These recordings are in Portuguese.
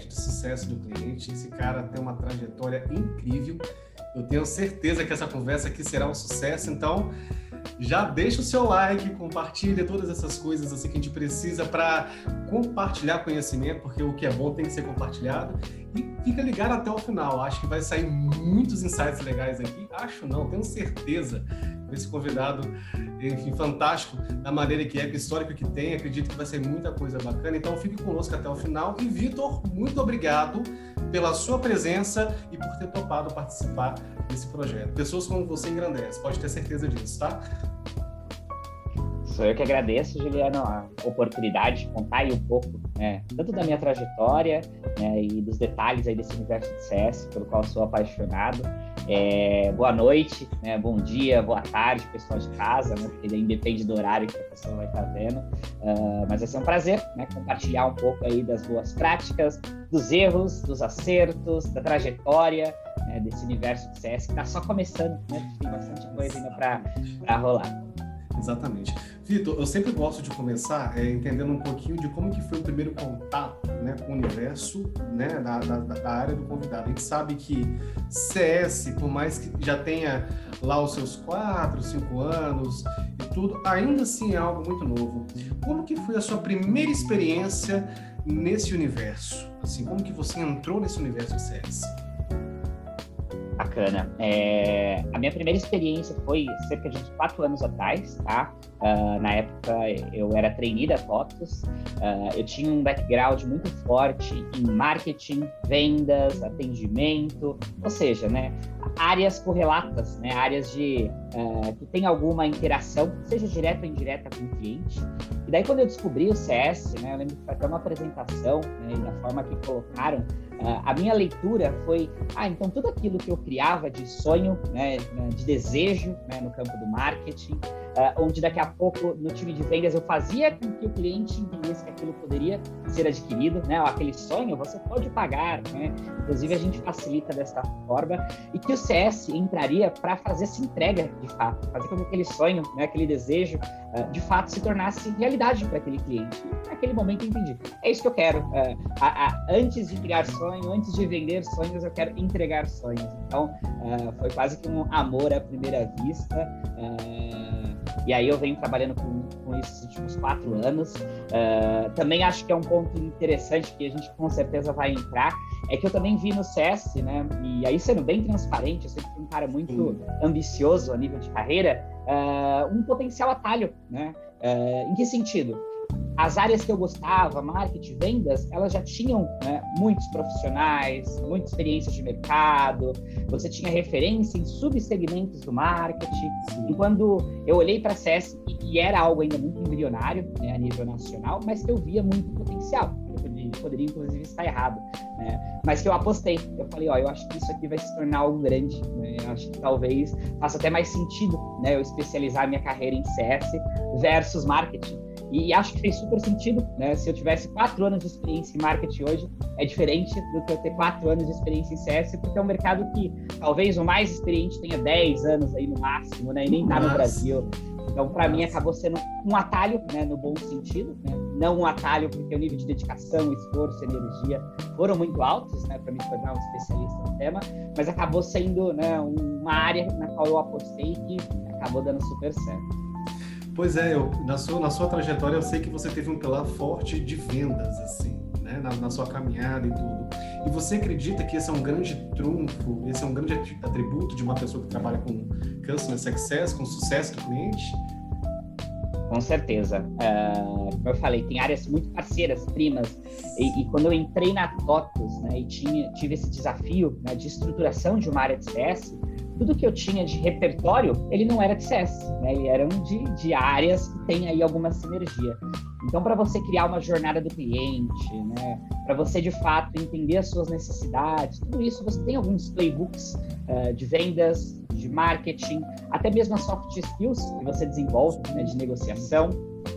de sucesso do cliente. Esse cara tem uma trajetória incrível. Eu tenho certeza que essa conversa aqui será um sucesso. Então, já deixa o seu like, compartilha todas essas coisas assim que a gente precisa para compartilhar conhecimento, porque o que é bom tem que ser compartilhado. E fica ligado até o final. Acho que vai sair muitos insights legais aqui. Acho não, tenho certeza esse convidado, enfim, fantástico da maneira que é, o histórico que tem. Acredito que vai ser muita coisa bacana. Então, fique conosco até o final. E, Vitor, muito obrigado pela sua presença e por ter topado participar desse projeto. Pessoas como você engrandece, pode ter certeza disso, tá? Sou eu que agradeço, Juliano, a oportunidade de contar aí um pouco, né, tanto da minha trajetória né, e dos detalhes aí desse universo de CS, pelo qual sou apaixonado. É, boa noite, né, bom dia, boa tarde, pessoal de casa, né, porque depende do horário que a pessoa vai estar vendo. Uh, mas vai ser um prazer né, compartilhar um pouco aí das boas práticas, dos erros, dos acertos, da trajetória né, desse universo de CS que está só começando, né, tem bastante coisa ainda para rolar. Exatamente. Vitor, eu sempre gosto de começar é, entendendo um pouquinho de como que foi o primeiro contato né, com o universo né, da, da, da, área do convidado. A gente sabe que CS, por mais que já tenha lá os seus quatro, cinco anos e tudo, ainda assim é algo muito novo. Como que foi a sua primeira experiência nesse universo? Assim, como que você entrou nesse universo de CS? Bacana. É, a minha primeira experiência foi cerca de quatro anos atrás, tá? Uh, na época eu era trainee da TOTUS, uh, eu tinha um background muito forte em marketing, vendas, atendimento, ou seja, né, áreas correlatas, né, áreas de uh, que tem alguma interação, seja direta ou indireta com o cliente. E daí quando eu descobri o CS, né, eu lembro que foi até uma apresentação, né, da forma que colocaram, a minha leitura foi, ah, então tudo aquilo que eu criava de sonho, né, de desejo, né, no campo do marketing, onde daqui a pouco no time de vendas eu fazia com que o cliente entendesse que aquilo poderia ser adquirido, né? Aquele sonho você pode pagar, né? Inclusive a gente facilita dessa forma e que o CS entraria para fazer essa entrega de fato, fazer com que aquele sonho, né? Aquele desejo uh, de fato se tornasse realidade para aquele cliente. E naquele momento eu entendi, é isso que eu quero. Uh, a, a, antes de criar sonho, antes de vender sonhos, eu quero entregar sonhos. Então foi quase que um amor à primeira vista. E aí eu venho trabalhando com, com isso esses últimos quatro anos. Uh, também acho que é um ponto interessante que a gente com certeza vai entrar, é que eu também vi no CS, né? E aí sendo bem transparente, eu sempre fui um cara muito ambicioso a nível de carreira, uh, um potencial atalho, né? Uh, em que sentido? As áreas que eu gostava, marketing, vendas, elas já tinham né, muitos profissionais, muita experiência de mercado, você tinha referência em subsegmentos do marketing. E quando eu olhei para a CS, e, era algo ainda muito embrionário né, a nível nacional, mas que eu via muito potencial. Eu poderia, poderia inclusive estar errado, né? mas que eu apostei. Eu falei, ó, eu acho que isso aqui vai se tornar algo grande. Né? Eu acho que talvez faça até mais sentido né, eu especializar minha carreira em CS versus marketing. E, acho que fez super sentido, né? Se eu tivesse quatro anos de experiência em marketing hoje, é diferente do que eu ter quatro anos de experiência em CS, porque é um mercado que talvez o mais experiente tenha 10 anos aí no máximo, né? E nem tá no Brasil. Então, para mim, acabou sendo um atalho, né, no bom sentido, né? Não um atalho porque o nível de dedicação, esforço, energia foram muito altos, né, para me tornar um especialista no tema, mas acabou sendo, né, uma área na qual eu apostei que acabou dando super certo. Pois é, eu, na, sua, na sua trajetória eu sei que você teve um pilar forte de vendas, assim, né? Na, na, sua caminhada e tudo. E você acredita que esse é um grande trunfo, esse é um grande atributo de uma pessoa que trabalha com customer success, com sucesso do cliente? Com certeza. Uh, como eu falei, tem áreas muito parceiras, primas. E, e quando eu entrei na TOTUS né, e tinha, tive esse desafio né, de estruturação de uma área de CS, tudo que eu tinha de repertório, ele não era de CS, né? Ele eram de, de áreas que tem aí alguma sinergia. Então, para você criar uma jornada do cliente, né? Para você de fato entender as suas necessidades, tudo isso você tem alguns playbooks uh, de vendas, de marketing, até mesmo as soft skills que você desenvolve, né? De negociação,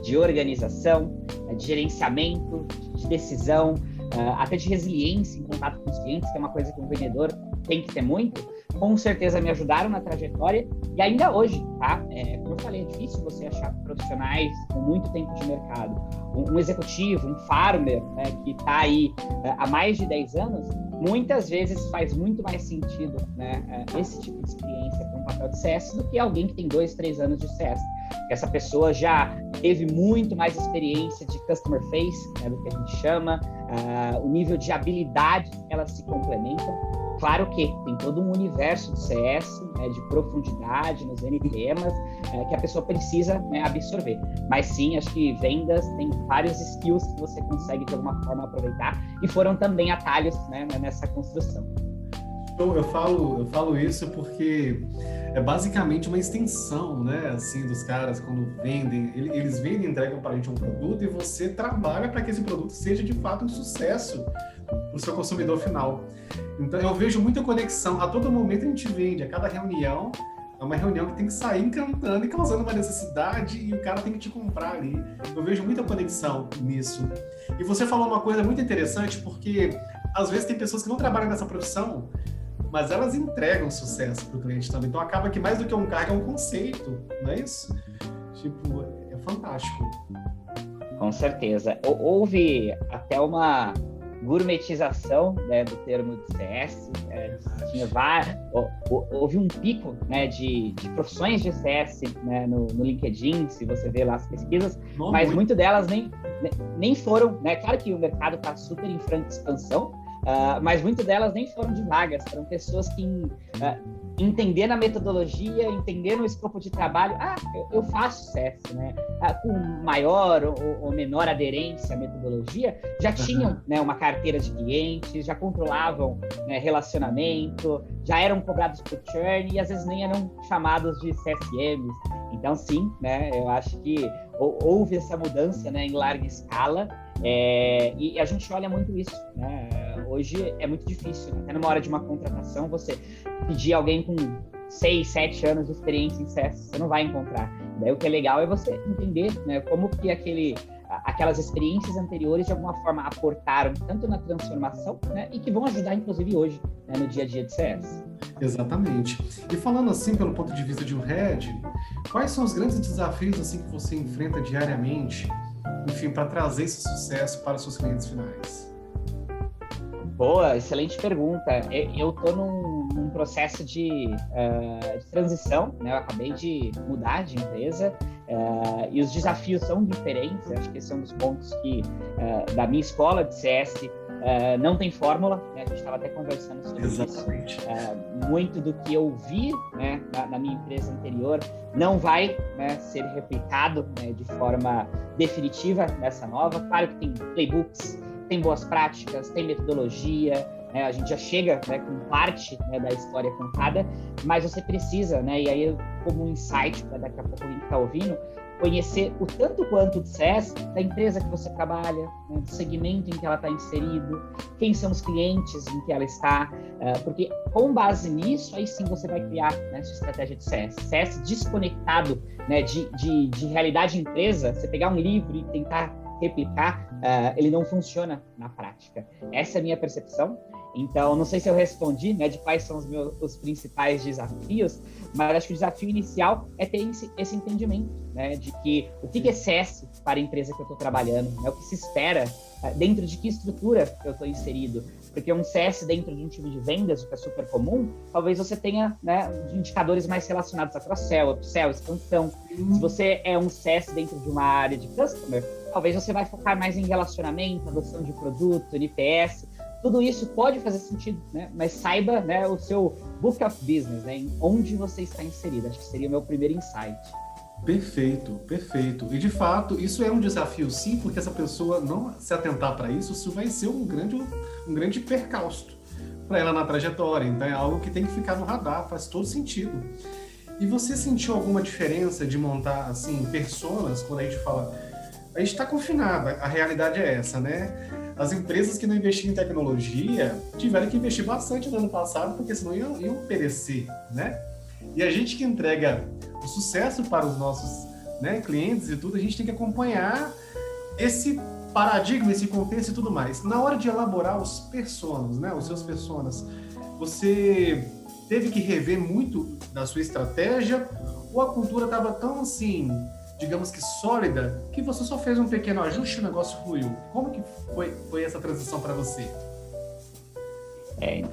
de organização, né? de gerenciamento, de decisão, uh, até de resiliência em contato com os clientes, que é uma coisa que um vendedor tem que ter muito com certeza me ajudaram na trajetória e ainda hoje, tá? É, como eu falei, é difícil você achar profissionais com muito tempo de mercado. Um, um executivo, um farmer, né, que está aí uh, há mais de 10 anos, muitas vezes faz muito mais sentido né, uh, esse tipo de experiência papel de CS do que alguém que tem dois, três anos de CS. Essa pessoa já teve muito mais experiência de customer face, né, do que a gente chama, uh, o nível de habilidade, elas se complementam. Claro que tem todo um universo de CS, né, de profundidade nos N é, que a pessoa precisa né, absorver. Mas sim, acho que vendas tem vários skills que você consegue de alguma forma aproveitar e foram também atalhos né, nessa construção. Eu, eu, falo, eu falo isso porque é basicamente uma extensão, né, assim, dos caras quando vendem, eles vendem e entregam para a gente um produto e você trabalha para que esse produto seja de fato um sucesso para o seu consumidor final. Então eu vejo muita conexão. A todo momento a gente vende, a cada reunião é uma reunião que tem que sair encantando e causando uma necessidade e o cara tem que te comprar ali. Eu vejo muita conexão nisso. E você falou uma coisa muito interessante porque às vezes tem pessoas que não trabalham nessa profissão, mas elas entregam sucesso para o cliente também. Então acaba que mais do que um cargo é um conceito, não é isso? Tipo, é fantástico. Com certeza. Houve até uma gourmetização né, do termo de CS. É, tinha várias, houve um pico né, de, de profissões de CS né, no, no, LinkedIn, se você vê lá as pesquisas, Não, mas muito. muito delas nem, nem foram. Né, claro que o mercado está super em franca expansão, uh, mas muito delas nem foram de vagas, foram pessoas que uh, entendendo a metodologia, entendendo o escopo de trabalho, ah, eu, eu faço CS, né? Ah, com maior ou, ou, menor aderência à metodologia, já tinham né, uma carteira de clientes, já controlavam né, relacionamento, já eram cobrados por churn e às vezes nem eram chamados de CSMs. Então, sim, né, eu acho que houve essa mudança né, em larga escala é, e a gente olha muito isso, né? Hoje é muito difícil, né? até numa hora de uma contratação, você pedir alguém com 6, 7 anos de experiência em CS, você não vai encontrar. Daí o que é legal é você entender né, como que aquele, aquelas experiências anteriores de alguma forma aportaram tanto na transformação né, e que vão ajudar inclusive hoje né, no dia a dia de CS. Exatamente. E falando assim pelo ponto de vista de um head, quais são os grandes desafios assim que você enfrenta diariamente, enfim, para trazer esse sucesso para os seus clientes finais? Boa, excelente pergunta. Eu estou num, num, processo de, uh, de, transição, né? Eu acabei de mudar de empresa uh, e os desafios são diferentes. Acho que esse é um dos pontos que uh, da minha escola de CS não tem fórmula. Né? A gente estava até conversando sobre Exatamente. isso. muito do que eu vi né, na, na minha empresa anterior não vai né, ser replicado né, de forma definitiva nessa nova. Claro que tem playbooks tem boas práticas, tem metodologia, né? a gente já chega né, com parte né, da história contada, mas você precisa, né, e aí como um insight para daqui a pouco alguém que está ouvindo, conhecer o tanto quanto de SES da empresa que você trabalha, né, do segmento em que ela está inserido, quem são os clientes em que ela está, uh, porque com base nisso, aí sim você vai criar né, sua estratégia de SES. SES desconectado né, de, de, de realidade empresa, você pegar um livro e tentar replicar, uh, ele não funciona na prática. Essa é a minha percepção. Então, não sei se eu respondi, né, de quais são os meus os principais desafios, mas acho que o desafio inicial é ter esse, esse entendimento, né, de que o que é CS para a empresa que eu estou trabalhando, né, o que se espera, uh, dentro de que estrutura eu estou inserido, porque um CS dentro de um time de vendas, o que é super comum, talvez você tenha né, indicadores mais relacionados a cross-sell, upsell, expansão. Uhum. Se você é um CS dentro de uma área de customer, talvez você vai focar mais em relacionamento, adoção de produto, NPS. Tudo isso pode fazer sentido, né? Mas saiba né, o seu book of business, né, em onde você está inserido. Acho que seria o meu primeiro insight. Perfeito, perfeito. E de fato, isso é um desafio sim, porque essa pessoa não se atentar para isso, isso vai ser um grande, um grande percalço para ela na trajetória. Então é algo que tem que ficar no radar, faz todo sentido. E você sentiu alguma diferença de montar assim personas quando a gente fala a gente está confinado, a realidade é essa, né? As empresas que não investiram em tecnologia tiveram que investir bastante no ano passado, porque senão iam, iam perecer, né? E a gente que entrega o sucesso para os nossos né, clientes e tudo, a gente tem que acompanhar esse paradigma, esse contexto e tudo mais. Na hora de elaborar os personas, né, os seus personas, você teve que rever muito da sua estratégia ou a cultura estava tão assim, digamos que sólida, que você só fez um pequeno ajuste e o negócio fluiu? Como que foi, foi essa transição para você? É,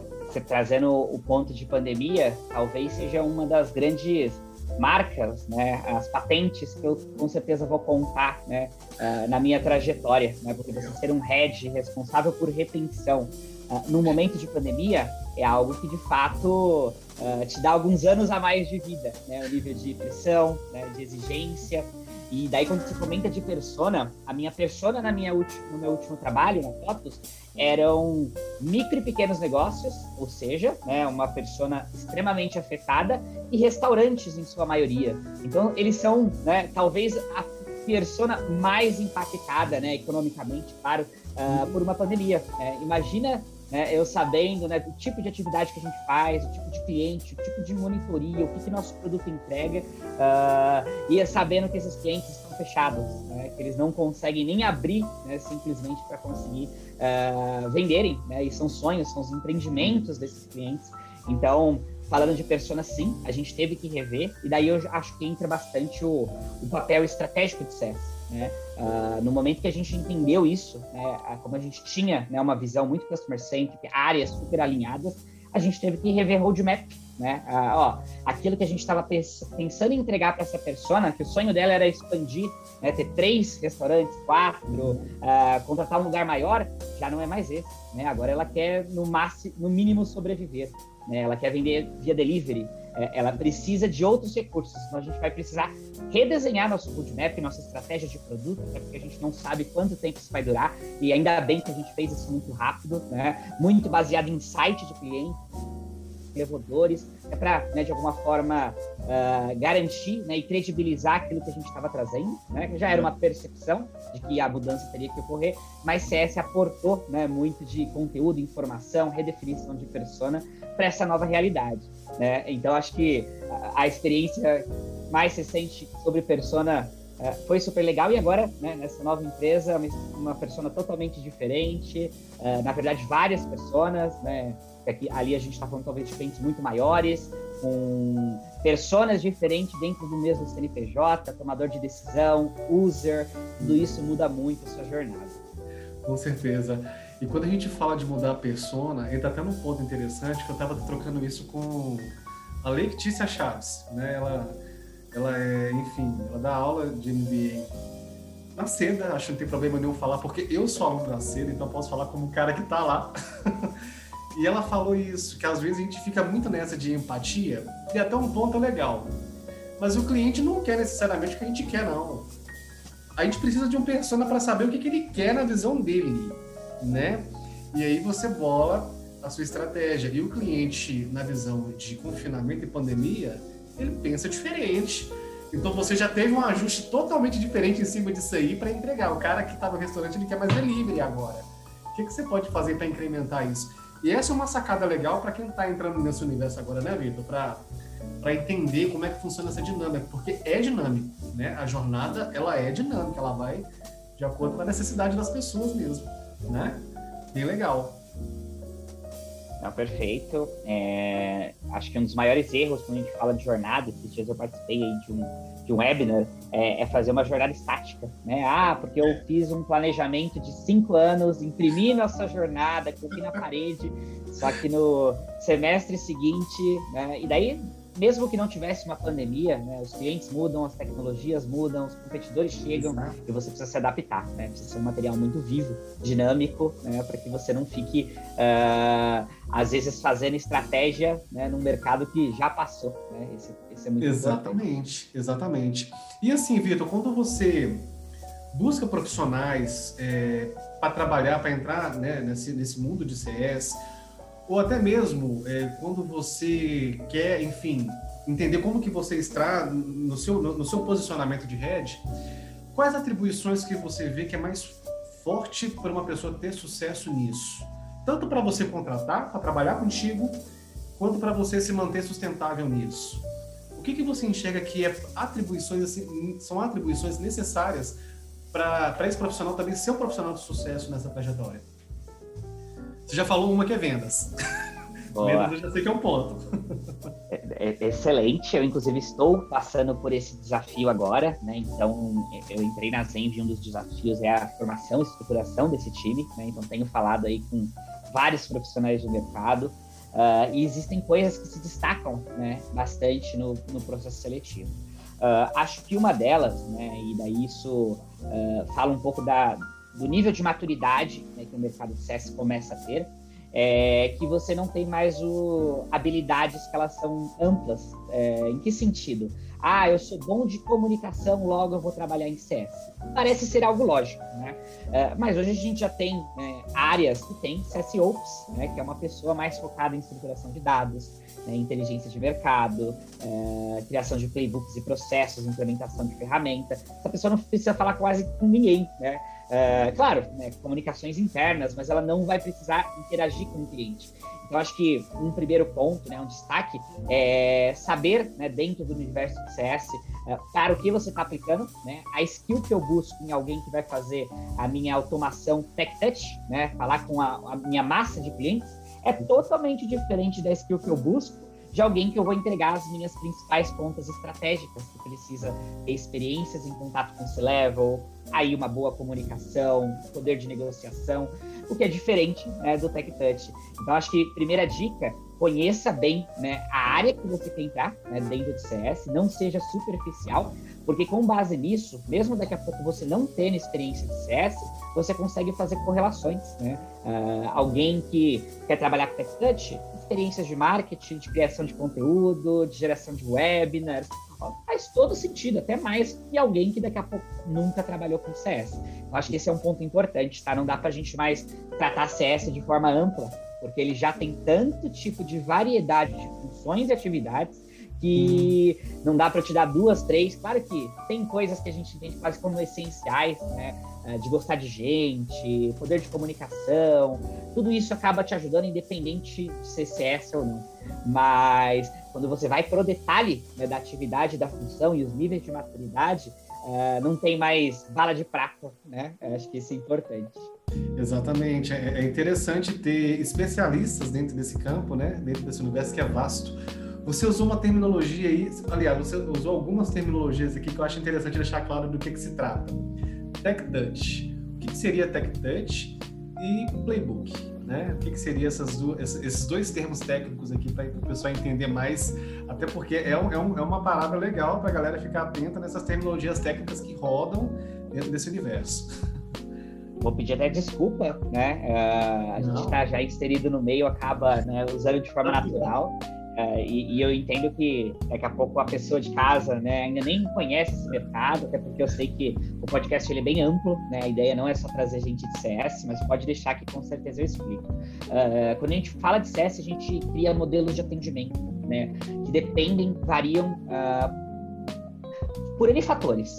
trazendo o ponto de pandemia, talvez seja uma das grandes marcas, né, as patentes que eu com certeza vou contar, né, uh, na minha trajetória, né, porque você ser um head responsável por retenção uh, no momento de pandemia é algo que de fato uh, te dá alguns anos a mais de vida, né, o nível de pressão, né, de exigência, e daí, quando se comenta de persona, a minha persona na minha no meu último trabalho, na Fotos, eram micro e pequenos negócios, ou seja, né, uma persona extremamente afetada, e restaurantes em sua maioria. Então, eles são, né, talvez, a persona mais impactada, né, economicamente, claro, uh, por uma pandemia. É, imagina né, eu sabendo né, do tipo de atividade que a gente faz, o tipo de cliente, o tipo de monitoria, o que, que nosso produto entrega, uh, e sabendo que esses clientes estão fechados, né, que eles não conseguem nem abrir né, simplesmente para conseguir uh, venderem, né, e são sonhos, são os empreendimentos desses clientes. Então, falando de persona, sim, a gente teve que rever, e daí eu acho que entra bastante o, o papel estratégico de CS. Né? Uh, no momento que a gente entendeu isso, né, como a gente tinha né, uma visão muito customer-centric, áreas super alinhadas, a gente teve que rever roadmap. Né? Uh, ó, aquilo que a gente estava pensando em entregar para essa persona, que o sonho dela era expandir, né, ter três restaurantes, quatro, contratar um lugar maior, já não é mais esse. Né? Agora ela quer, no, máximo, no mínimo, sobreviver. Né? Ela quer vender via delivery, é, ela precisa de outros recursos. Então a gente vai precisar redesenhar nosso roadmap, nossa estratégia de produto, né? porque a gente não sabe quanto tempo isso vai durar. E ainda bem que a gente fez isso muito rápido, né? muito baseado em site de cliente desenvolvedores, é para, né, de alguma forma, uh, garantir né, e credibilizar aquilo que a gente estava trazendo, né, que já era uma percepção de que a mudança teria que ocorrer, mas CS aportou né, muito de conteúdo, informação, redefinição de persona para essa nova realidade. Né? Então, acho que a, a experiência mais recente sobre persona uh, foi super legal e agora, né, nessa nova empresa, uma, uma persona totalmente diferente, uh, na verdade, várias personas, né? Aqui, ali a gente está falando talvez de clientes muito maiores, com personas diferentes dentro do mesmo CNPJ, tomador de decisão, user, tudo isso muda muito a sua jornada. Com certeza. E quando a gente fala de mudar a persona, entra até num ponto interessante que eu estava trocando isso com a Letícia Chaves, né? Ela, ela é, enfim, ela dá aula de MBA na seda, acho que não tem problema nenhum falar, porque eu sou aluno da seda, então posso falar como um cara que está lá. E ela falou isso, que às vezes a gente fica muito nessa de empatia, e até um ponto é legal. Mas o cliente não quer necessariamente o que a gente quer, não. A gente precisa de um persona para saber o que, que ele quer na visão dele, né? E aí você bola a sua estratégia. E o cliente, na visão de confinamento e pandemia, ele pensa diferente. Então você já teve um ajuste totalmente diferente em cima disso aí para entregar. O cara que está no restaurante ele quer mais delivery agora. O que, que você pode fazer para incrementar isso? E essa é uma sacada legal para quem está entrando nesse universo agora, né, Vitor? Para entender como é que funciona essa dinâmica, porque é dinâmico, né? A jornada, ela é dinâmica, ela vai de acordo com a necessidade das pessoas mesmo, né? Bem legal. Não, perfeito. É, acho que um dos maiores erros quando a gente fala de jornada, esses dias eu participei de um, de um webinar, é, é, fazer uma jornada estática, né? Ah, porque eu fiz um planejamento de cinco anos, imprimi nossa jornada, coloquei na parede, só que no semestre seguinte, né? E daí mesmo que não tivesse uma pandemia, né, os clientes mudam, as tecnologias mudam, os competidores chegam Exato. e você precisa se adaptar, né? Precisa ser um material muito vivo, dinâmico, né, para que você não fique, uh, às vezes, fazendo estratégia né, num mercado que já passou. Né? Esse, esse é muito exatamente, importante. exatamente. E assim, Vitor, quando você busca profissionais é, para trabalhar, para entrar né, nesse, nesse mundo de CS, ou até mesmo é, quando você quer, enfim, entender como que você está no seu, no, no seu posicionamento de head, quais atribuições que você vê que é mais forte para uma pessoa ter sucesso nisso? Tanto para você contratar, para trabalhar contigo, quanto para você se manter sustentável nisso. O que, que você enxerga que é atribuições, assim, são atribuições necessárias para esse profissional também ser um profissional de sucesso nessa trajetória? Você já falou uma que é vendas. vendas eu já sei que é um ponto. É, é, é excelente. Eu, inclusive, estou passando por esse desafio agora, né? Então, eu entrei na Zenv e um dos desafios é a formação e estruturação desse time, né? Então, tenho falado aí com vários profissionais do mercado uh, e existem coisas que se destacam, né? Bastante no, no processo seletivo. Uh, acho que uma delas, né? E daí isso uh, fala um pouco da, do nível de maturidade né, que o mercado de CS começa a ter, é que você não tem mais o, habilidades que elas são amplas. É, em que sentido? Ah, eu sou bom de comunicação, logo eu vou trabalhar em CS. Parece ser algo lógico, né? É, mas hoje a gente já tem né, áreas que tem CS Ops, né, que é uma pessoa mais focada em estruturação de dados, né, inteligência de mercado, é, criação de playbooks e processos, implementação de ferramenta. Essa pessoa não precisa falar quase com ninguém, né? É, claro, né, comunicações internas, mas ela não vai precisar interagir com o cliente. Então, acho que um primeiro ponto, né, um destaque, é saber, né, dentro do universo do CS, é, para o que você está aplicando, né, a skill que eu busco em alguém que vai fazer a minha automação tech touch, né, falar com a, a minha massa de clientes, é totalmente diferente da skill que eu busco de alguém que eu vou entregar as minhas principais contas estratégicas, que precisa ter experiências em contato com C-level, aí uma boa comunicação, poder de negociação, o que é diferente né, do Tech Touch. Então, acho que primeira dica, conheça bem né, a área que você quer entrar né, dentro de CS, não seja superficial, porque com base nisso, mesmo daqui a pouco você não tendo experiência de CS, você consegue fazer correlações. Né? Uh, alguém que quer trabalhar com Tech Touch experiências de marketing, de criação de conteúdo, de geração de webinars. Faz todo sentido, até mais que alguém que daqui a pouco nunca trabalhou com CS. Eu acho que esse é um ponto importante, tá? Não dá para a gente mais tratar CS de forma ampla, porque ele já tem tanto tipo de variedade de funções e atividades que não dá para te dar duas, três. Claro que tem coisas que a gente entende quase como essenciais, né? É, de gostar de gente, poder de comunicação, tudo isso acaba te ajudando, independente de ser CS ou não. Mas quando você vai pro detalhe né, da atividade, da função e os níveis de maturidade, uh, não tem mais bala de prata, né? Eu acho que isso é importante. Exatamente. É, é interessante ter especialistas dentro desse campo, né? Dentro desse universo que é vasto. Você usou uma terminologia aí, aliás, você usou algumas terminologias aqui que eu acho interessante deixar claro do que, que se trata. Tech Touch. O que, que seria Tech Touch e Playbook? Né? O que, que seria essas duas, esses dois termos técnicos aqui para o pessoal entender mais, até porque é, um, é, um, é uma palavra legal para a galera ficar atenta nessas terminologias técnicas que rodam dentro desse universo. Vou pedir até desculpa, né? Uh, a Não. gente está já inserido no meio, acaba né, usando de forma natural. Uh, e, e, eu entendo que daqui a pouco a pessoa de casa né, ainda nem conhece esse mercado, até porque eu sei que o podcast ele é bem amplo, né, a ideia não é só trazer gente de CS, mas pode deixar que com certeza eu explico. Uh, quando a gente fala de CS, a gente cria modelos de atendimento, né, que dependem, variam uh, por N fatores,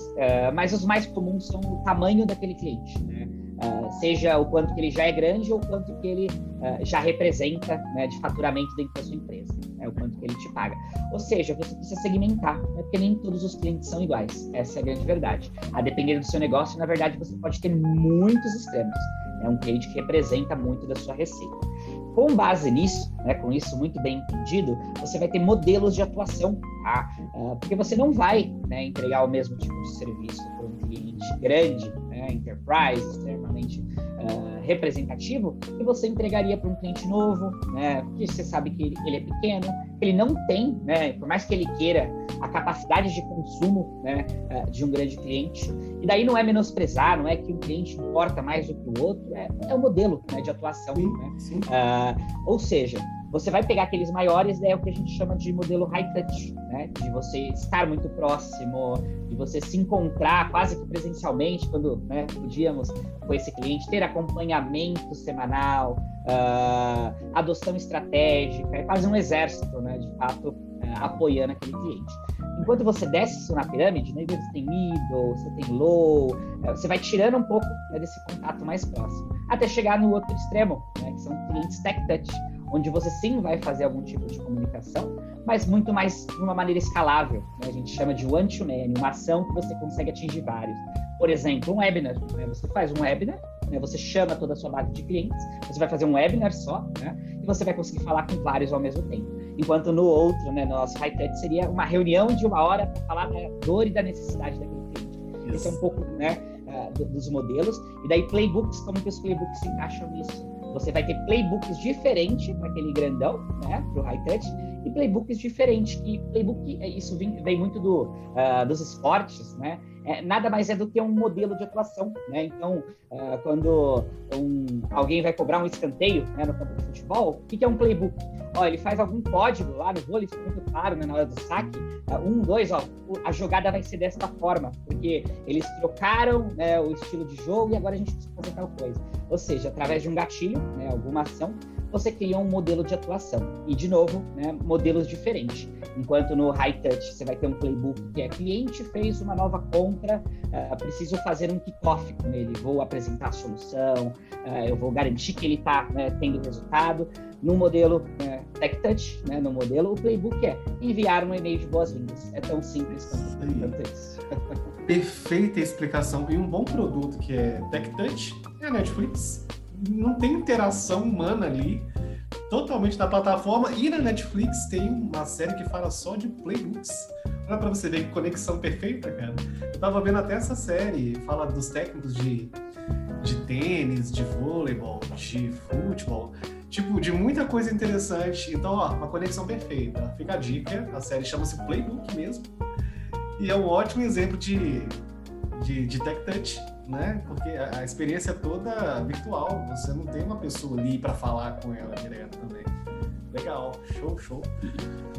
mas os mais comuns são o tamanho daquele cliente, né, seja o quanto que ele já é grande ou o quanto que ele já representa né, de faturamento dentro da sua empresa é o quanto que ele te paga. Ou seja, você precisa segmentar, né? porque nem todos os clientes são iguais. Essa é a grande verdade. A depender do seu negócio, na verdade, você pode ter muitos extremos. É um cliente que representa muito da sua receita. Com base nisso, né, com isso muito bem entendido, você vai ter modelos de atuação, tá? Uh, porque você não vai né, entregar o mesmo tipo de serviço para um cliente grande, né, enterprise, uh, representativo, que você entregaria para um cliente novo, né? Porque você sabe que ele, é pequeno, ele não tem, né? Por mais que ele queira a capacidade de consumo, né? Uh, de um grande cliente. E daí não é menosprezar, não é que um cliente importa mais do que o outro, é, é o modelo né, de atuação. Sim, né? Sim. Uh, ou seja, você vai pegar aqueles maiores, é o que a gente chama de modelo high touch, né? De você estar muito próximo, de você se encontrar quase que presencialmente, quando né, podíamos com esse cliente, ter acompanhamento semanal, uh, adoção estratégica, é quase um exército, né? De fato, uh, apoiando aquele cliente. Enquanto você desce isso na pirâmide, né, você tem middle, você tem low, uh, você vai tirando um pouco né, desse contato mais próximo, até chegar no outro extremo, né, que são clientes tech touch, onde você sim vai fazer algum tipo de comunicação, mas muito mais de uma maneira escalável. Né? A gente chama de one-to-many, uma ação que você consegue atingir vários. Por exemplo, um webinar. Né? Você faz um webinar né? Você chama toda a sua base de clientes, você vai fazer um webinar só, né? E você vai conseguir falar com vários ao mesmo tempo. Enquanto no outro, né, no nosso high touch, seria uma reunião de uma hora para falar da dor e da necessidade daquele cliente. Isso. Esse é um pouco, né, uh, dos modelos. E daí playbooks, como que os playbooks se encaixam nisso? Você vai ter playbooks diferentes para aquele grandão, né, para o high touch, e playbooks diferentes. E playbook, é, isso vem, muito do, uh, dos esportes, né? É, nada mais é do que um modelo de atuação, né? Então, uh, quando um, alguém vai cobrar um escanteio né, no campo de futebol, o que, que é um playbook? Ó, ele faz algum código lá no vôlei, fica muito claro né, na hora do saque. Uh, um, dois, ó, a jogada vai ser desta forma, porque eles trocaram né, o estilo de jogo e agora a gente precisa fazer tal coisa. Ou seja, através de um gatilho, né, alguma ação, você cria um modelo de atuação. E, de novo, né, modelos diferentes. Enquanto no high touch você vai ter um playbook que é cliente fez uma nova compra, uh, preciso fazer um kickoff com ele, vou apresentar a solução, uh, eu vou garantir que ele está né, tendo resultado. No modelo uh, tech touch, né, no modelo, o playbook é enviar um e-mail de boas-vindas. É tão simples quanto, quanto isso. Perfeita explicação. E um bom produto que é tech touch é a Netflix não tem interação humana ali, totalmente da plataforma. E na Netflix tem uma série que fala só de playbooks. Olha pra você ver que conexão perfeita, cara. Eu tava vendo até essa série, fala dos técnicos de, de tênis, de vôleibol, de futebol. Tipo, de muita coisa interessante. Então, ó, uma conexão perfeita. Fica a dica, a série chama-se Playbook mesmo. E é um ótimo exemplo de, de, de tech touch né? Porque a, experiência é toda virtual, você não tem uma pessoa ali para falar com ela direto também. Legal, show, show.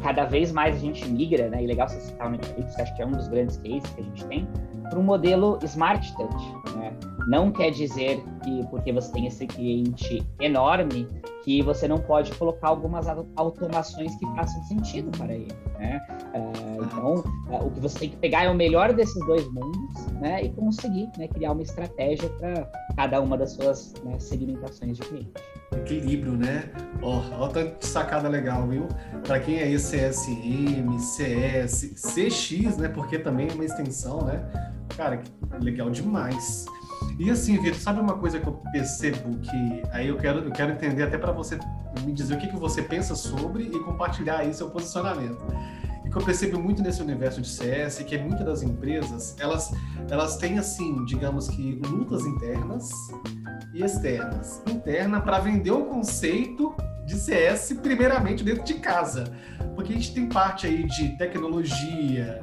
Cada vez mais a gente migra, né? E legal você citar o Netflix, que acho que é um dos grandes cases que a gente tem, para um modelo Smart Touch, né? Não quer dizer que porque você tem esse cliente enorme que você não pode colocar algumas automações que façam sentido para ele, né? Uh, então, uh, o que você tem que pegar é o melhor desses dois mundos, né? E conseguir né, criar uma estratégia para cada uma das suas né, segmentações de cliente. Equilíbrio, né? Ó, oh, sacada legal, viu? Para quem é CSM, CS, CX, né? Porque também é uma extensão, né? Cara, legal demais. E assim, Vitor, sabe uma coisa que eu percebo que aí eu quero, eu quero entender até para você me dizer o que, que você pensa sobre e compartilhar aí seu posicionamento. E que eu percebo muito nesse universo de CS que muitas das empresas, elas, elas têm assim, digamos que lutas internas e externas. Interna para vender o conceito de CS primeiramente dentro de casa. Porque a gente tem parte aí de tecnologia,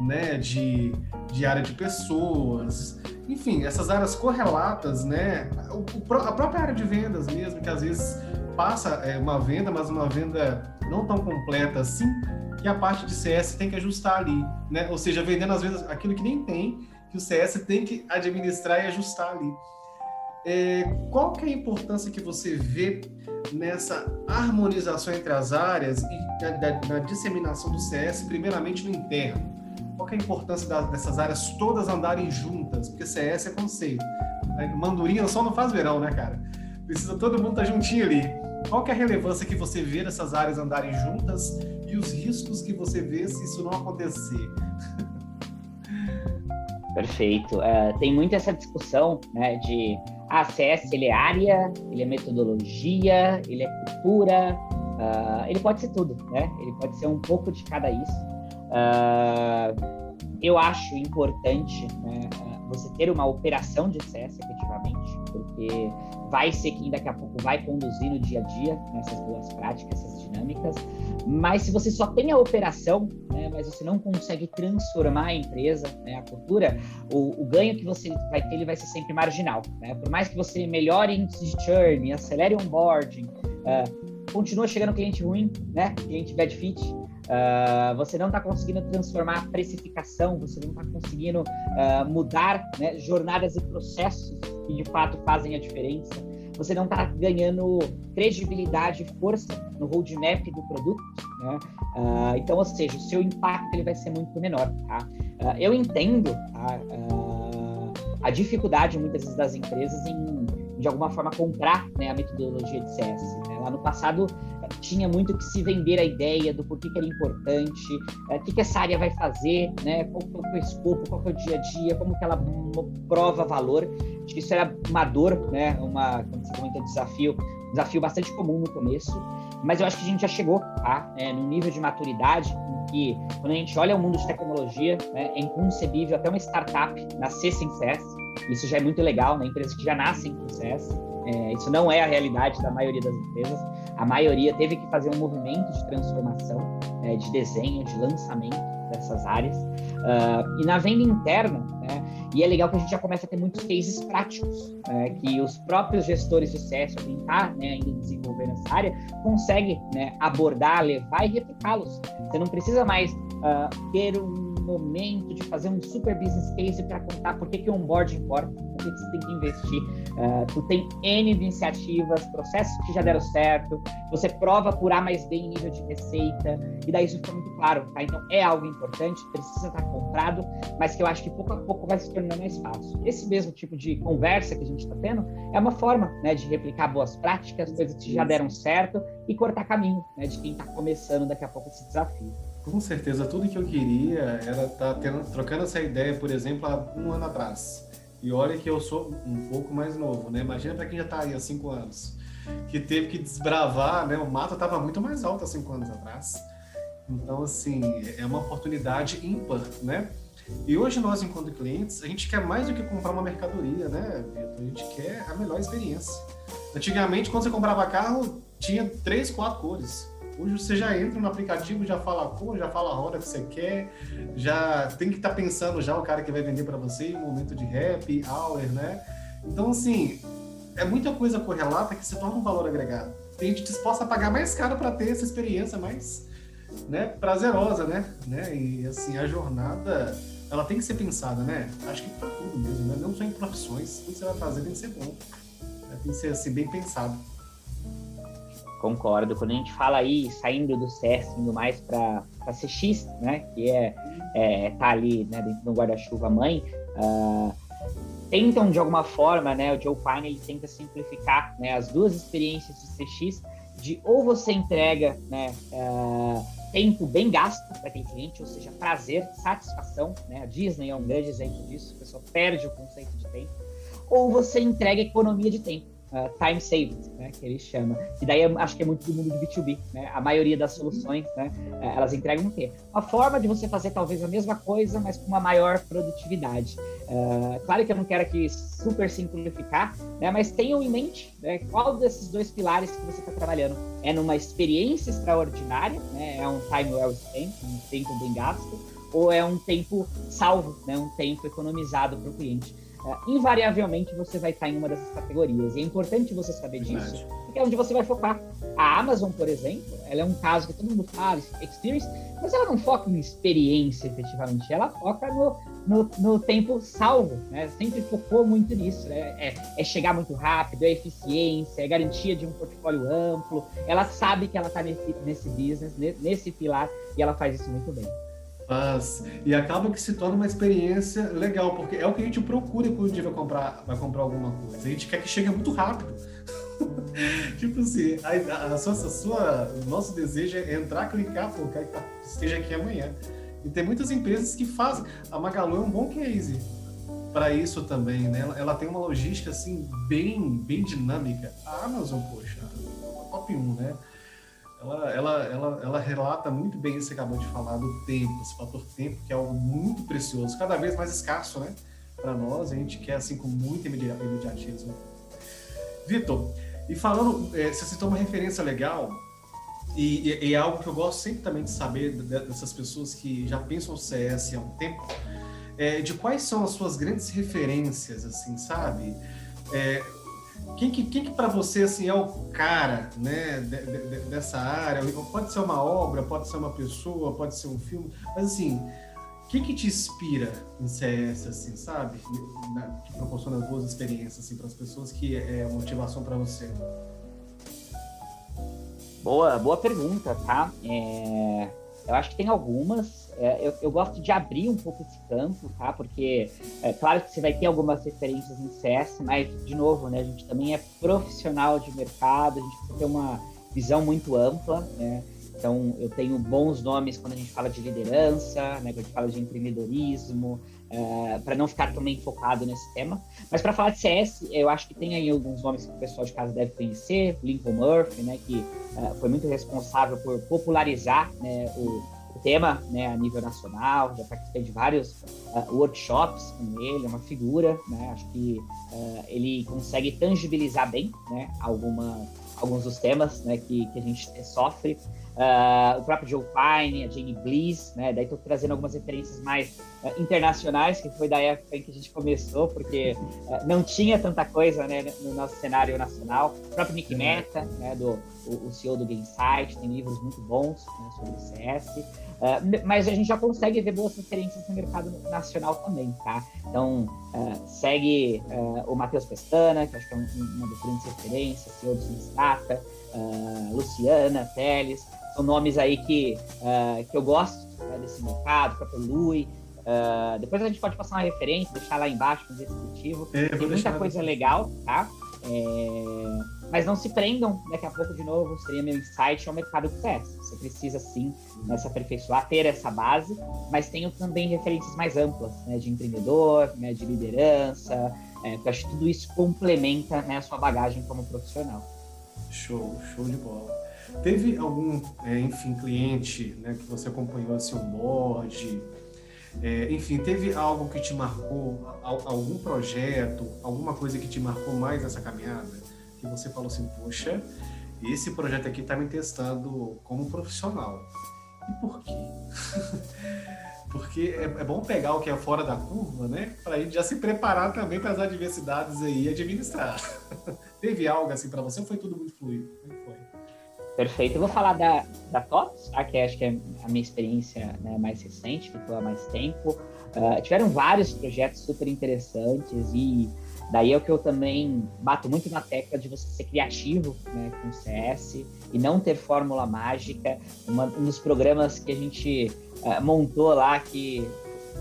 né, de, de área de pessoas, enfim, essas áreas correlatas, né, o, a própria área de vendas mesmo, que às vezes passa é, uma venda, mas uma venda não tão completa assim, que a parte de CS tem que ajustar ali, né, ou seja, vendendo às vezes aquilo que nem tem, que o CS tem que administrar e ajustar ali. É, qual que é a importância que você vê nessa harmonização entre as áreas e na, na disseminação do CS, primeiramente no interno? qual é a importância da, dessas áreas todas andarem juntas? Porque CS é conceito. Mandurinha só não faz verão, né, cara? Precisa todo mundo estar tá juntinho ali. Qual é a relevância que você vê dessas áreas andarem juntas e os riscos que você vê se isso não acontecer? Perfeito. Uh, tem muito essa discussão né, de ah, CS ele é área, ele é metodologia, ele é cultura, uh, ele pode ser tudo, né? Ele pode ser um pouco de cada isso. Uh, eu acho importante né, você ter uma operação de CS efetivamente, porque vai ser quem daqui a pouco vai conduzir no dia a dia nessas boas práticas, essas dinâmicas. Mas se você só tem a operação, né, mas você não consegue transformar a empresa, né, a cultura, o, o, ganho que você vai ter ele vai ser sempre marginal. Né? Por mais que você melhore índice de churn, acelere onboarding, uh, continua chegando cliente ruim, né? cliente bad fit, Uh, você não está conseguindo transformar a precificação, você não está conseguindo uh, mudar né, jornadas e processos que de fato fazem a diferença, você não está ganhando credibilidade e força no roadmap do produto, né? Uh, então, ou seja, o seu impacto ele vai ser muito menor. Tá? eu entendo tá? a dificuldade muitas vezes das empresas em de alguma forma, comprar né, a metodologia de CS. Né? Lá no passado, tinha muito que se vender a ideia do porquê que era importante, é, o que, que essa área vai fazer, né? qual, qual é o escopo, qual é o dia a dia, como que ela prova valor. Acho que isso era uma dor, né? uma, como você comenta, desafio, desafio bastante comum no começo, mas eu acho que a gente já chegou tá? É, nível de maturidade em que, quando a gente olha o mundo de tecnologia, né, é inconcebível até uma startup nascer sem CS, isso já é muito legal, né? empresas que já nascem com CS, é, isso não é a realidade da maioria das empresas. A maioria teve que fazer um movimento de transformação, é, de desenho, de lançamento dessas áreas. Uh, e na venda interna, né, e é legal que a gente já começa a ter muitos cases práticos, né, que os próprios gestores de CS, quem está né, ainda desenvolvendo essa área, conseguem né, abordar, levar e replicá-los. Você não precisa mais uh, ter um momento de fazer um super business case para contar por que, que o onboard importa, por que, que você tem que investir. Uh, tu tem N iniciativas, processos que já deram certo, você prova por A mais B em nível de receita, e daí isso fica muito claro, tá? Então é algo importante, precisa estar comprado, mas que eu acho que pouco a pouco vai se tornando mais fácil. Esse mesmo tipo de conversa que a gente está tendo é uma forma né, de replicar boas práticas, coisas que já deram certo e cortar caminho né, de quem está começando daqui a pouco esse desafio. Com certeza, tudo que eu queria era estar tá trocando essa ideia, por exemplo, há um ano atrás. E olha que eu sou um pouco mais novo, né? Imagina para quem já está aí há cinco anos, que teve que desbravar, né? O mato estava muito mais alto há cinco anos atrás. Então, assim, é uma oportunidade ímpar, né? E hoje nós, enquanto clientes, a gente quer mais do que comprar uma mercadoria, né, Vitor? A gente quer a melhor experiência. Antigamente, quando você comprava carro, tinha três, quatro cores. Hoje você já entra no aplicativo, já fala a cor, já fala a roda que você quer, já tem que estar tá pensando já o cara que vai vender para você momento de rap, hour, né? Então, assim, é muita coisa correlata que se torna um valor agregado. Tem gente disposta a pagar mais caro para ter essa experiência mais né, prazerosa, né? né? E, assim, a jornada, ela tem que ser pensada, né? Acho que para tudo mesmo, né? Não só em profissões. Tudo que você vai fazer tem que ser bom. Né? Tem que ser, assim, bem pensado. Concordo. Quando a gente fala aí, saindo do CS, indo mais para CX, né, que é, é tá ali né, dentro do guarda-chuva mãe, uh, tentam de alguma forma, né, o Joe Pine ele tenta simplificar né, as duas experiências de CX, de ou você entrega né, uh, tempo bem gasto para aquele cliente, ou seja, prazer, satisfação, né, a Disney é um grande exemplo disso, a pessoa perde o conceito de tempo, ou você entrega economia de tempo uh, time savings, né, que ele chama. E daí acho que é muito do mundo do B2B, né? A maioria das soluções, né, eh, elas entregam o quê? Uma forma de você fazer talvez a mesma coisa, mas com uma maior produtividade. Uh, claro que eu não quero aqui super simplificar, né, mas tenham em mente né, qual desses dois pilares que você está trabalhando. É numa experiência extraordinária, né, é um time well spent, um tempo bem gasto, ou é um tempo salvo, né, um tempo economizado para o cliente é, invariavelmente você vai estar em uma dessas categorias. E é importante você saber disso, Verdade. porque é onde você vai focar. A Amazon, por exemplo, ela é um caso que todo mundo fala, experience, mas ela não foca em experiência efetivamente, ela foca no, no, no tempo salvo, né? Sempre focou muito nisso, né? É, é, chegar muito rápido, é eficiência, é garantia de um portfólio amplo. Ela sabe que ela está nesse, nesse business, nesse pilar, e ela faz isso muito bem. E acaba que se torna uma experiência legal, porque é o que a gente procura quando a gente vai comprar, vai comprar alguma coisa. A gente quer que chegue muito rápido. tipo assim, a, a, sua, a sua, o nosso desejo é entrar, clicar, pô, que tá, esteja aqui amanhã. E tem muitas empresas que fazem. A Magalu é um bom case para isso também, né? Ela, ela, tem uma logística assim bem, bem dinâmica. A Amazon, poxa, top 1, né? Ela, ela, ela, ela relata muito bem isso que acabou de falar do tempo, esse fator tempo, que é algo muito precioso, cada vez mais escasso, né? Para nós, a gente quer assim com muito imediatismo. Vitor, e falando, é, você citou uma referência legal, e, e, e, é algo que eu gosto sempre também de saber dessas pessoas que já pensam o CS há um tempo, é, de quais são as suas grandes referências, assim, sabe? É, quem que, quem que para você assim, é o cara né, de, de, dessa área? Pode ser uma obra, pode ser uma pessoa, pode ser um filme, mas assim, o que, que te inspira em CS, assim, sabe? Na, que proporciona boas experiências assim, para as pessoas, que é motivação para você? Boa, boa pergunta, tá? É... Eu acho que tem algumas. É, eu, eu, gosto de abrir um pouco esse campo, tá? Porque é claro que você vai ter algumas referências em CS, mas, de novo, né? A gente também é profissional de mercado, a gente precisa ter uma visão muito ampla, né? Então, eu tenho bons nomes quando a gente fala de liderança, né, quando a gente fala de empreendedorismo, uh, para não ficar também focado nesse tema. Mas para falar de CS, eu acho que tem aí alguns nomes que o pessoal de casa deve conhecer, Lincoln Murphy, né, que uh, foi muito responsável por popularizar né, o, o, tema né, a nível nacional, já participei de vários uh, workshops com ele, é uma figura, né, acho que ele consegue tangibilizar bem né, alguma, alguns dos temas né, que, que a gente sofre. Uh, o próprio Joe Pine, a Jane Bliss, né? Daí estou trazendo algumas referências mais uh, internacionais, que foi da época em que a gente começou, porque uh, não tinha tanta coisa né, no nosso cenário nacional. O próprio Nick Meta, né, do, o, o CEO do GameSite, tem livros muito bons né, sobre CS. mas a gente já consegue ver boas referências no mercado nacional também, tá? Então, segue o Matheus Pestana, que acho que é um, uma das grandes referências, CEO do Sinstata, Luciana Teles, são nomes aí que, uh, que eu gosto né, desse mercado, o próprio Lui. Uh, depois a gente pode passar uma referência, deixar lá embaixo no descritivo. É, Tem muita coisa legal, tá? É... Mas não se prendam, daqui a pouco de novo seria meu insight ao mercado do CS. Você precisa sim né, se aperfeiçoar, ter essa base, mas tenho também referências mais amplas, né, de empreendedor, né, de liderança, é, porque acho que tudo isso complementa né, a sua bagagem como profissional. Show, show de bola. Teve algum, é, enfim, cliente né, que você acompanhou assim, um board? É, enfim, teve algo que te marcou, algum projeto, alguma coisa que te marcou mais nessa caminhada? Que você falou assim, poxa, esse projeto aqui está me testando como profissional. E por quê? Porque é, é, bom pegar o que é fora da curva, né? Para gente já se preparar também para as adversidades aí e administrar. Teve algo assim para você ou foi tudo muito fluido? Como é foi? Perfeito. Eu vou falar da, da TOTS, tá? que acho que é a minha experiência né, mais recente, que estou há mais tempo. Uh, tiveram vários projetos super interessantes e daí é o que eu também bato muito na tecla de você ser criativo né, com CS e não ter fórmula mágica. Uma, um dos programas que a gente uh, montou lá que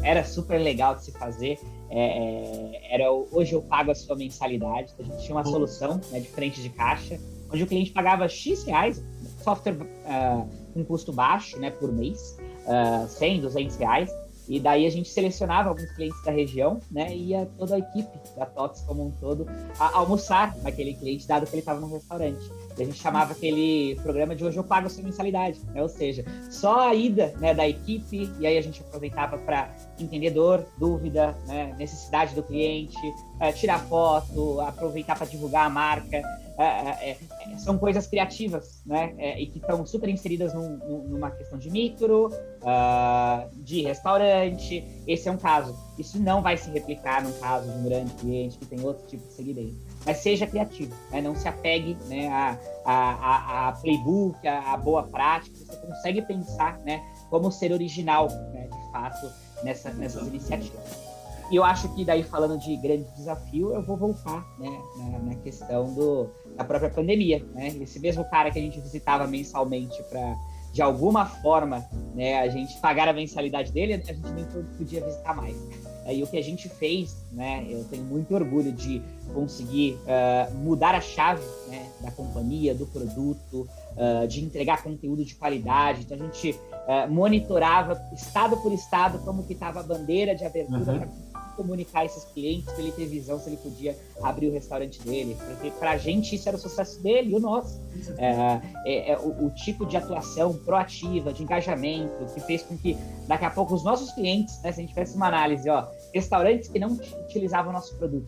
era super legal de se fazer é, é, era o, hoje eu pago a sua mensalidade. Então, a gente tinha uma solução né, de frente de caixa onde o cliente pagava X reais, software uh, com custo baixo, né, por mês, uh, 100, 200 reais, e daí a gente selecionava alguns clientes da região, né, e ia toda a equipe da TOTS como um todo almoçar naquele cliente, dado que ele estava no restaurante. E a gente chamava aquele programa de hoje eu pago a sua mensalidade, né? ou seja, só a ida né, da equipe, e aí a gente aproveitava para entender dor, dúvida, né, necessidade do cliente, uh, tirar foto, aproveitar para divulgar a marca. É, é, são coisas criativas, né? E que estão super inseridas num, numa questão de micro, uh, de restaurante. Esse é um caso. Isso não vai se replicar num caso de um grande cliente que tem outro tipo de segmento. Mas seja criativo, né? não se apegue né, a, a, a, playbook, a, a, boa prática. Você consegue pensar né, como ser original, né, de fato, nessa, nessas iniciativas. E eu acho que daí falando de grande desafio, eu vou voltar né, na, na questão do, da própria pandemia, né? Esse mesmo cara que a gente visitava mensalmente para de alguma forma, né, a gente pagar a mensalidade dele, a gente nem podia visitar mais. E o que a gente fez, né, eu tenho muito orgulho de conseguir uh, mudar a chave né, da companhia, do produto, uh, de entregar conteúdo de qualidade. Então a gente uh, monitorava estado por estado como que estava a bandeira de abertura uhum comunicar esses clientes para ele ter visão se ele podia abrir o restaurante dele. Porque para a gente isso era o sucesso dele e o nosso. É, é, é o, o, tipo de atuação proativa, de engajamento, que fez com que daqui a pouco os nossos clientes, né, se a gente fizesse uma análise, ó, restaurantes que não utilizavam o nosso produto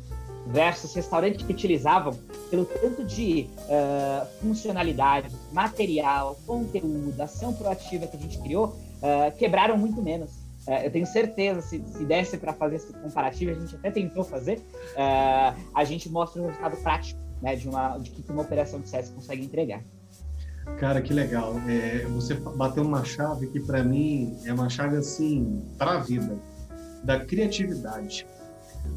versus restaurantes que utilizavam, pelo tanto de uh, funcionalidade, material, conteúdo, ação proativa que a gente criou, uh, quebraram muito menos. É, eu tenho certeza, se, se desse para fazer esse comparativo, a gente até tentou fazer, é, a gente mostra um resultado prático né, de, uma, de que uma operação de CS consegue entregar. Cara, que legal. É, você bateu uma chave que, para mim, é uma chave assim para a vida, da criatividade.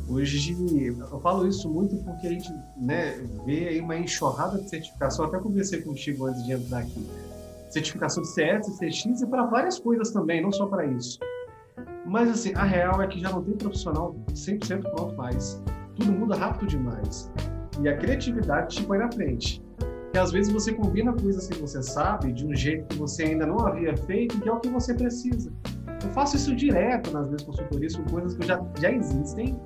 Hoje, eu falo isso muito porque a gente né, vê aí uma enxurrada de certificação. Até conversei contigo antes de entrar aqui certificação de CS, CX e para várias coisas também, não só para isso. Mas assim, a real é que já não tem profissional 100% pronto mais. Tudo muda rápido demais. E a criatividade te põe na frente. E às vezes você combina coisas que você sabe de um jeito que você ainda não havia feito, que é o que você precisa. Eu faço isso direto nas minhas consultorias com coisas que já, já existem,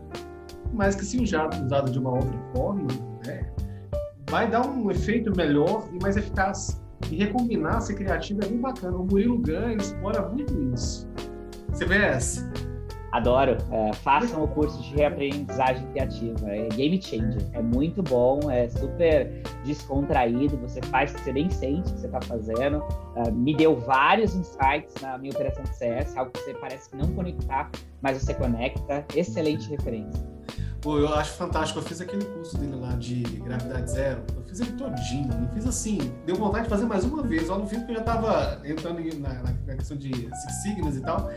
mas que se usado de uma outra forma, né, vai dar um efeito melhor e mais eficaz. E recombinar, ser criativo é bem bacana. O Murilo Ganha explora muito isso. CBS. Adoro. É, façam o curso de reaprendizagem criativa. É game changer. É muito bom, é super descontraído. Você faz que você nem sente que você está fazendo. Uh, me deu vários insights na minha operação de CS, algo que você parece não conectar, mas você conecta. Excelente referência. Pô, eu acho fantástico. Eu fiz aquele curso dele lá de gravidade zero. Eu fiz ele todinho. Eu fiz assim. Deu vontade de fazer mais uma vez. Lá no fim, porque eu já estava entrando na, na, questão de Six Sigmas e tal.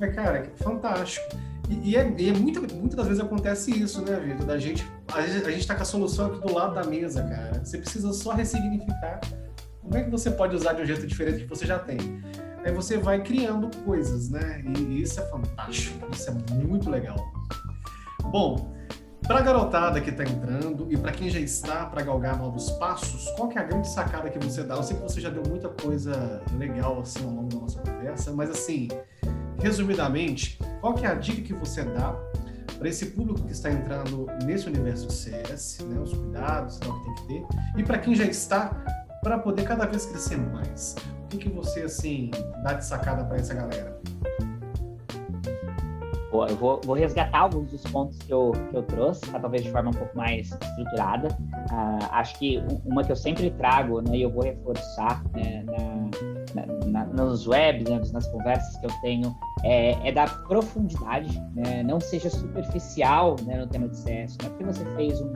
Mas, cara, é fantástico. E, e, é, e é muita, muitas das vezes acontece isso, né, Vitor? Da gente, a, gente tá com a solução aqui do lado da mesa, cara. Você precisa só ressignificar. Como é que você pode usar de um jeito diferente que você já tem? Aí você vai criando coisas, né? E isso é fantástico. Isso é muito legal. Bom, para a garotada que está entrando e para quem já está para galgar novos passos, qual que é a grande sacada que você dá? Eu sei que você já deu muita coisa legal assim ao longo da nossa conversa, mas assim, resumidamente, qual que é a dica que você dá para esse público que está entrando nesse universo de CS, né, os cuidados que tem que ter, e para quem já está, para poder cada vez crescer mais? O que, que você assim dá de sacada para essa galera? Eu vou, vou, resgatar alguns dos pontos que eu, que eu trouxe, tá, talvez de forma um pouco mais estruturada. Uh, acho que uma que eu sempre trago, né, e eu vou reforçar né, na, na, nos webs, né, nas conversas que eu tenho, é, é da profundidade, né, não seja superficial né, no tema de CS. Não é porque você fez um,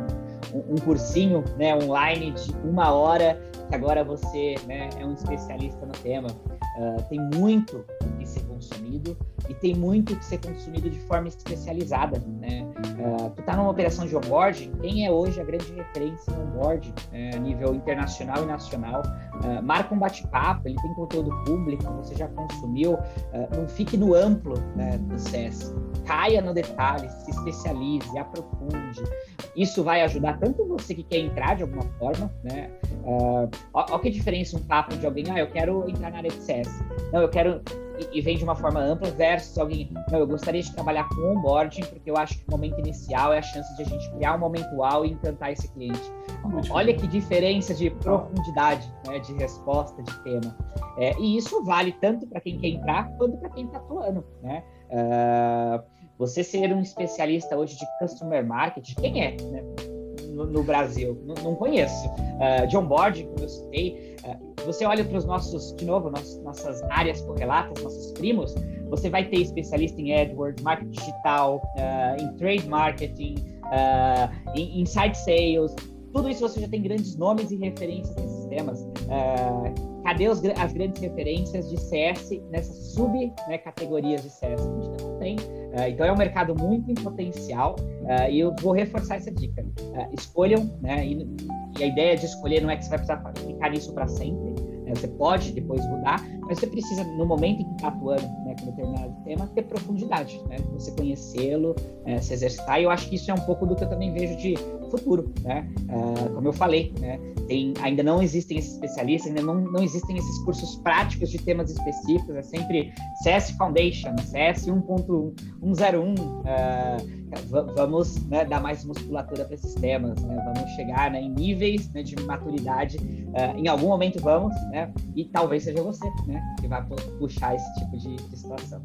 um, um cursinho né, online de uma hora que agora você né, é um especialista no tema. Uh, tem muito que ser consumido e tem muito que ser consumido de forma especializada. Né? Uh, tu está numa operação de onboarding, quem é hoje a grande referência em onboarding uh, a nível internacional e nacional? Uh, marca um bate-papo, ele tem conteúdo público, você já consumiu, não fique no amplo né, do CS. Caia no detalhe, se especialize, aprofunde. Isso vai ajudar tanto você que quer entrar de alguma forma, né? Uh, olha que diferença um papo de alguém, ah, eu quero entrar na área de CS. Não, eu quero e, vem de uma forma ampla, versus alguém, não, eu gostaria de trabalhar com onboarding, porque eu acho que o momento inicial é a chance de a gente criar um momento uau e encantar esse cliente. Muito Olha bem. que diferença de profundidade, né, de resposta, de tema. É, e isso vale tanto para quem quer entrar, quanto para quem está atuando, né? Uh, você ser um especialista hoje de customer marketing, quem é? Né? No, no, Brasil, não, não conheço. Uh, de onboarding, como eu citei, você olha para os nossos, de novo, nossas, nossas áreas correlatas, nossos primos, você vai ter especialista em AdWords, marketing digital, uh, em trade marketing, uh, em inside sales, tudo isso você já tem grandes nomes e referências nesses temas. Uh, cadê os, as grandes referências de CS nessas subcategorias né, de CS que a gente não tem? Uh, então é um mercado muito em potencial uh, e eu vou reforçar essa dica. escolham, né? E, a ideia de escolher não é que você vai precisar ficar nisso para sempre. Né? Você pode depois mudar, mas você precisa, no momento em que está atuando né, com determinado tema, ter profundidade, né? Você conhecê-lo, se exercitar. E eu acho que isso é um pouco do que eu também vejo de futuro, né? Uh, como eu falei, né? Tem, ainda não existem esses especialistas, ainda não, não existem esses cursos práticos de temas específicos, é sempre CS Foundation, CS 1.101, uh, vamos né, dar mais musculatura para esses temas, né? vamos chegar né, em níveis né, de maturidade, uh, em algum momento vamos, né? e talvez seja você né, que vai puxar esse tipo de, de situação.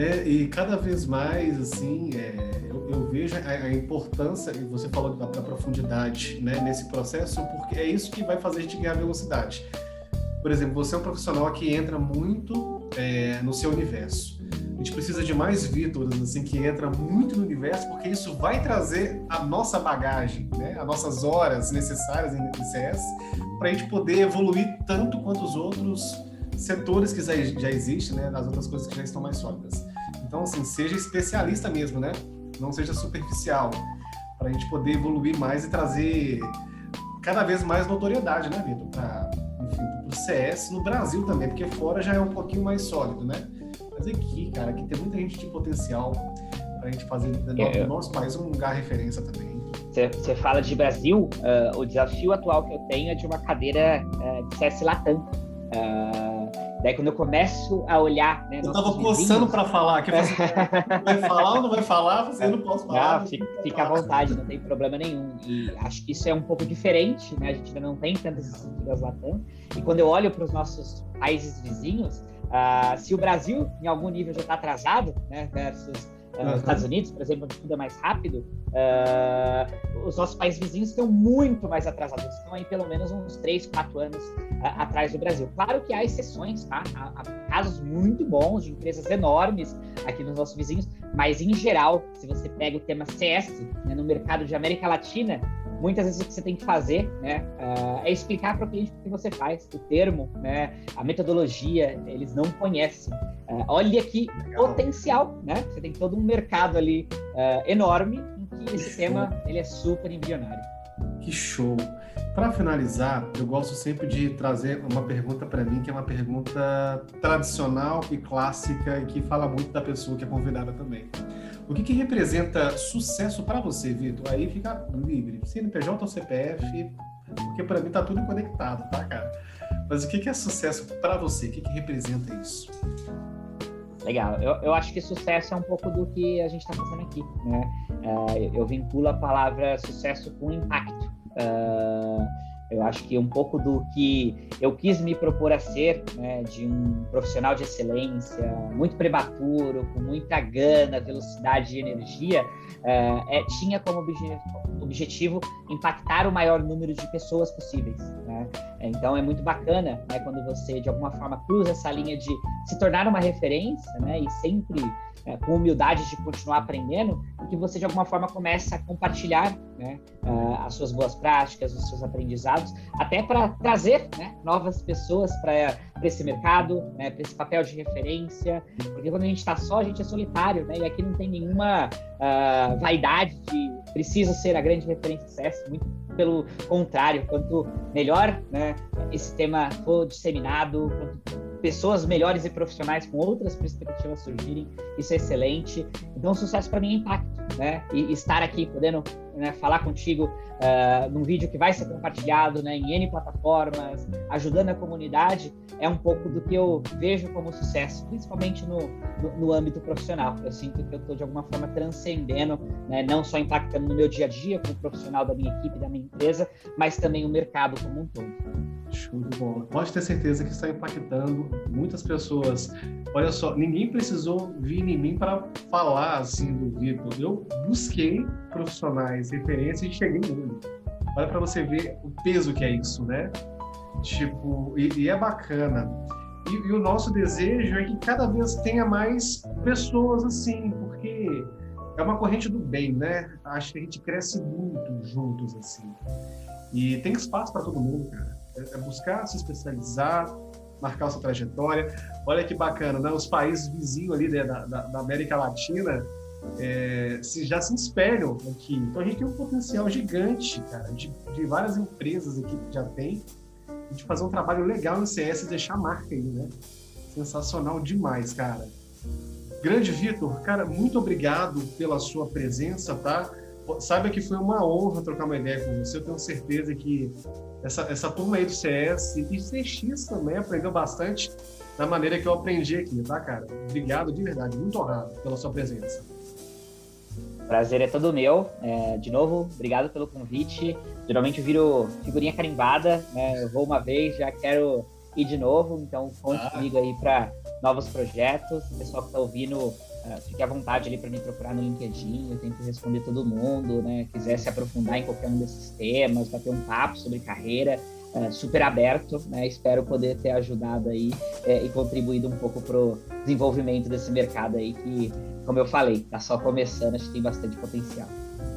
É, e cada vez mais, assim, é, eu, eu, vejo a, a, importância, e você falou da, da profundidade né, nesse processo, porque é isso que vai fazer a gente ganhar velocidade. Por exemplo, você é um profissional que entra muito é, no seu universo. A gente precisa de mais Vítores, assim, que entra muito no universo, porque isso vai trazer a nossa bagagem, né, as nossas horas necessárias em CS, para a gente poder evoluir tanto quanto os outros setores que já, já existem, né, nas outras coisas que já estão mais sólidas. Então, assim, seja especialista mesmo, né? Não seja superficial, para a gente poder evoluir mais e trazer cada vez mais notoriedade, né, Vitor? Para, do CS no Brasil também, porque fora já é um pouquinho mais sólido, né? Mas aqui, cara, aqui tem muita gente de potencial para a gente fazer no é, nosso país um lugar referência também. Você fala de Brasil, uh, o desafio atual que eu tenho é de uma cadeira uh, de CS Latam. Uh, daí quando eu começo a olhar... Né, eu tava coçando para falar, que você vai falar ou não vai falar, você não posso falar. Não, fica, fica à vontade, não tem problema nenhum. E acho que isso é um pouco diferente, né? A gente ainda não tem tantas estruturas Latam. E quando eu olho para os nossos países vizinhos, se o Brasil, em algum nível, já está atrasado, né, versus uhum. Estados Unidos, por exemplo, onde tudo é mais rápido, uh, os nossos países vizinhos estão muito mais atrasados, estão aí pelo menos uns 3, 4 anos uh, atrás do Brasil. Claro que há exceções, tá? Há, há, casos muito bons de empresas enormes aqui nos nossos vizinhos, mas em geral, se você pega o tema CS né, no mercado de América Latina, muitas vezes o que você tem que fazer né, uh, é explicar para o cliente o que você faz, o termo, né, a metodologia, eles não conhecem. Uh, olha que Legal. potencial, né? Você tem todo um mercado ali uh, enorme em que esse que tema ele é super embrionário. Que show! Para finalizar, eu gosto sempre de trazer uma pergunta para mim que é uma pergunta tradicional e clássica e que fala muito da pessoa que é convidada também. O que, que representa sucesso para você, Vitor? Aí fica livre, CNPJ ou CPF, porque para mim tá tudo conectado, tá, cara? Mas o que, que é sucesso para você? O que, que representa isso? Legal. Eu, eu acho que sucesso é um pouco do que a gente está fazendo aqui, né? Uh, eu vinculo a palavra sucesso com impacto. Uh, eu acho que um pouco do que eu quis me propor a ser, né, de um profissional de excelência, muito prematuro, com muita gana, velocidade e energia, é, é, tinha como objetivo impactar o maior número de pessoas possíveis. Né? Então é muito bacana né, quando você, de alguma forma, cruza essa linha de se tornar uma referência né, e sempre é, com humildade de continuar aprendendo, e que você de alguma forma começa a compartilhar né, uh, as suas boas práticas, os seus aprendizados, até para trazer né, novas pessoas para esse mercado, né, para esse papel de referência, porque quando a gente está só, a gente é solitário, né, e aqui não tem nenhuma uh, vaidade de preciso ser a grande referência de muito pelo contrário, quanto melhor né, esse tema for disseminado, quanto pessoas melhores e profissionais com outras perspectivas surgirem, isso é excelente. Então, sucesso para mim é impacto, né? E estar aqui podendo né, falar contigo uh, num vídeo que vai ser compartilhado né, em N plataformas, ajudando a comunidade, é um pouco do que eu vejo como sucesso, principalmente no, no, no âmbito profissional. Eu sinto que eu estou, de alguma forma, transcendendo, né, não só impactando no meu dia a dia como profissional da minha equipe, da minha empresa, mas também o mercado como um todo. Show de bola. Pode ter certeza que está impactando muitas pessoas. Olha só, ninguém precisou vir em mim para falar assim do Vitor. Eu busquei profissionais, referências e cheguei nele. Olha para você ver o peso que é isso, né? Tipo, e, e é bacana. E, e, o nosso desejo é que cada vez tenha mais pessoas assim, porque é uma corrente do bem, né? Acho que a gente cresce muito juntos assim. E tem espaço para todo mundo, cara é, é buscar se especializar, marcar sua trajetória. Olha que bacana, né? Os países vizinhos ali né, da, da, da, América Latina é, se, já se espelham aqui. Então a gente tem um potencial gigante, cara, de, de várias empresas aqui que já tem, de fazer um trabalho legal no CS e deixar a marca aí, né? Sensacional demais, cara. Grande Vitor, cara, muito obrigado pela sua presença, tá? Saiba que foi uma honra trocar uma ideia com você. Eu tenho certeza que essa, essa turma aí do CS e CX também aprendeu bastante da maneira que eu aprendi aqui, tá, cara? Obrigado de verdade, muito honrado pela sua presença. Prazer é todo meu. É, de novo, obrigado pelo convite. Geralmente eu viro figurinha carimbada, né? Eu vou uma vez, já quero ir de novo, então conte ah. comigo aí para novos projetos. O pessoal que está ouvindo, Uh, fique à vontade ali para me procurar no LinkedIn, eu tento responder todo mundo, né? Quiser se aprofundar em qualquer um desses temas, bater um papo sobre carreira, uh, super aberto, né? Espero poder ter ajudado aí uh, e contribuído um pouco para o desenvolvimento desse mercado aí que, como eu falei, está só começando, acho que tem bastante potencial.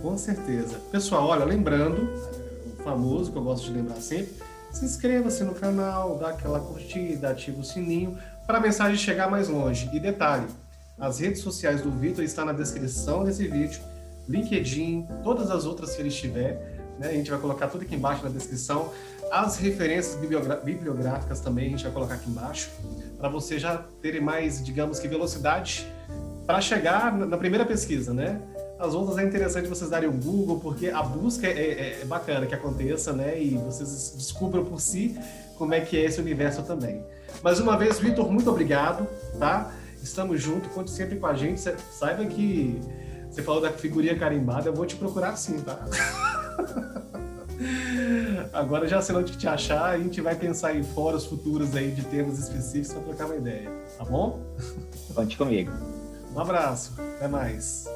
Com certeza. Pessoal, olha, lembrando, o famoso que eu gosto de lembrar sempre, se inscreva-se no canal, dá aquela curtida, ativa o sininho para a mensagem chegar mais longe. E detalhe, as redes sociais do Vitor estão na descrição desse vídeo, LinkedIn, todas as outras que ele estiver. né? A gente vai colocar tudo aqui embaixo na descrição. As referências bibliográficas também a gente vai colocar aqui embaixo, para você já terem mais, digamos que, velocidade para chegar na primeira pesquisa, né? As outras é interessante vocês darem um Google, porque a busca é, é, é bacana que aconteça, né? E vocês descubram por si como é que é esse universo também. Mais uma vez, Vitor, muito obrigado, tá? Estamos juntos, conte sempre com a gente. Saiba que você falou da figurinha carimbada, eu vou te procurar sim, tá? Agora já sei onde te achar, a gente vai pensar em fóruns futuros aí de temas específicos para trocar uma ideia, tá bom? Conte comigo. Um abraço, até mais.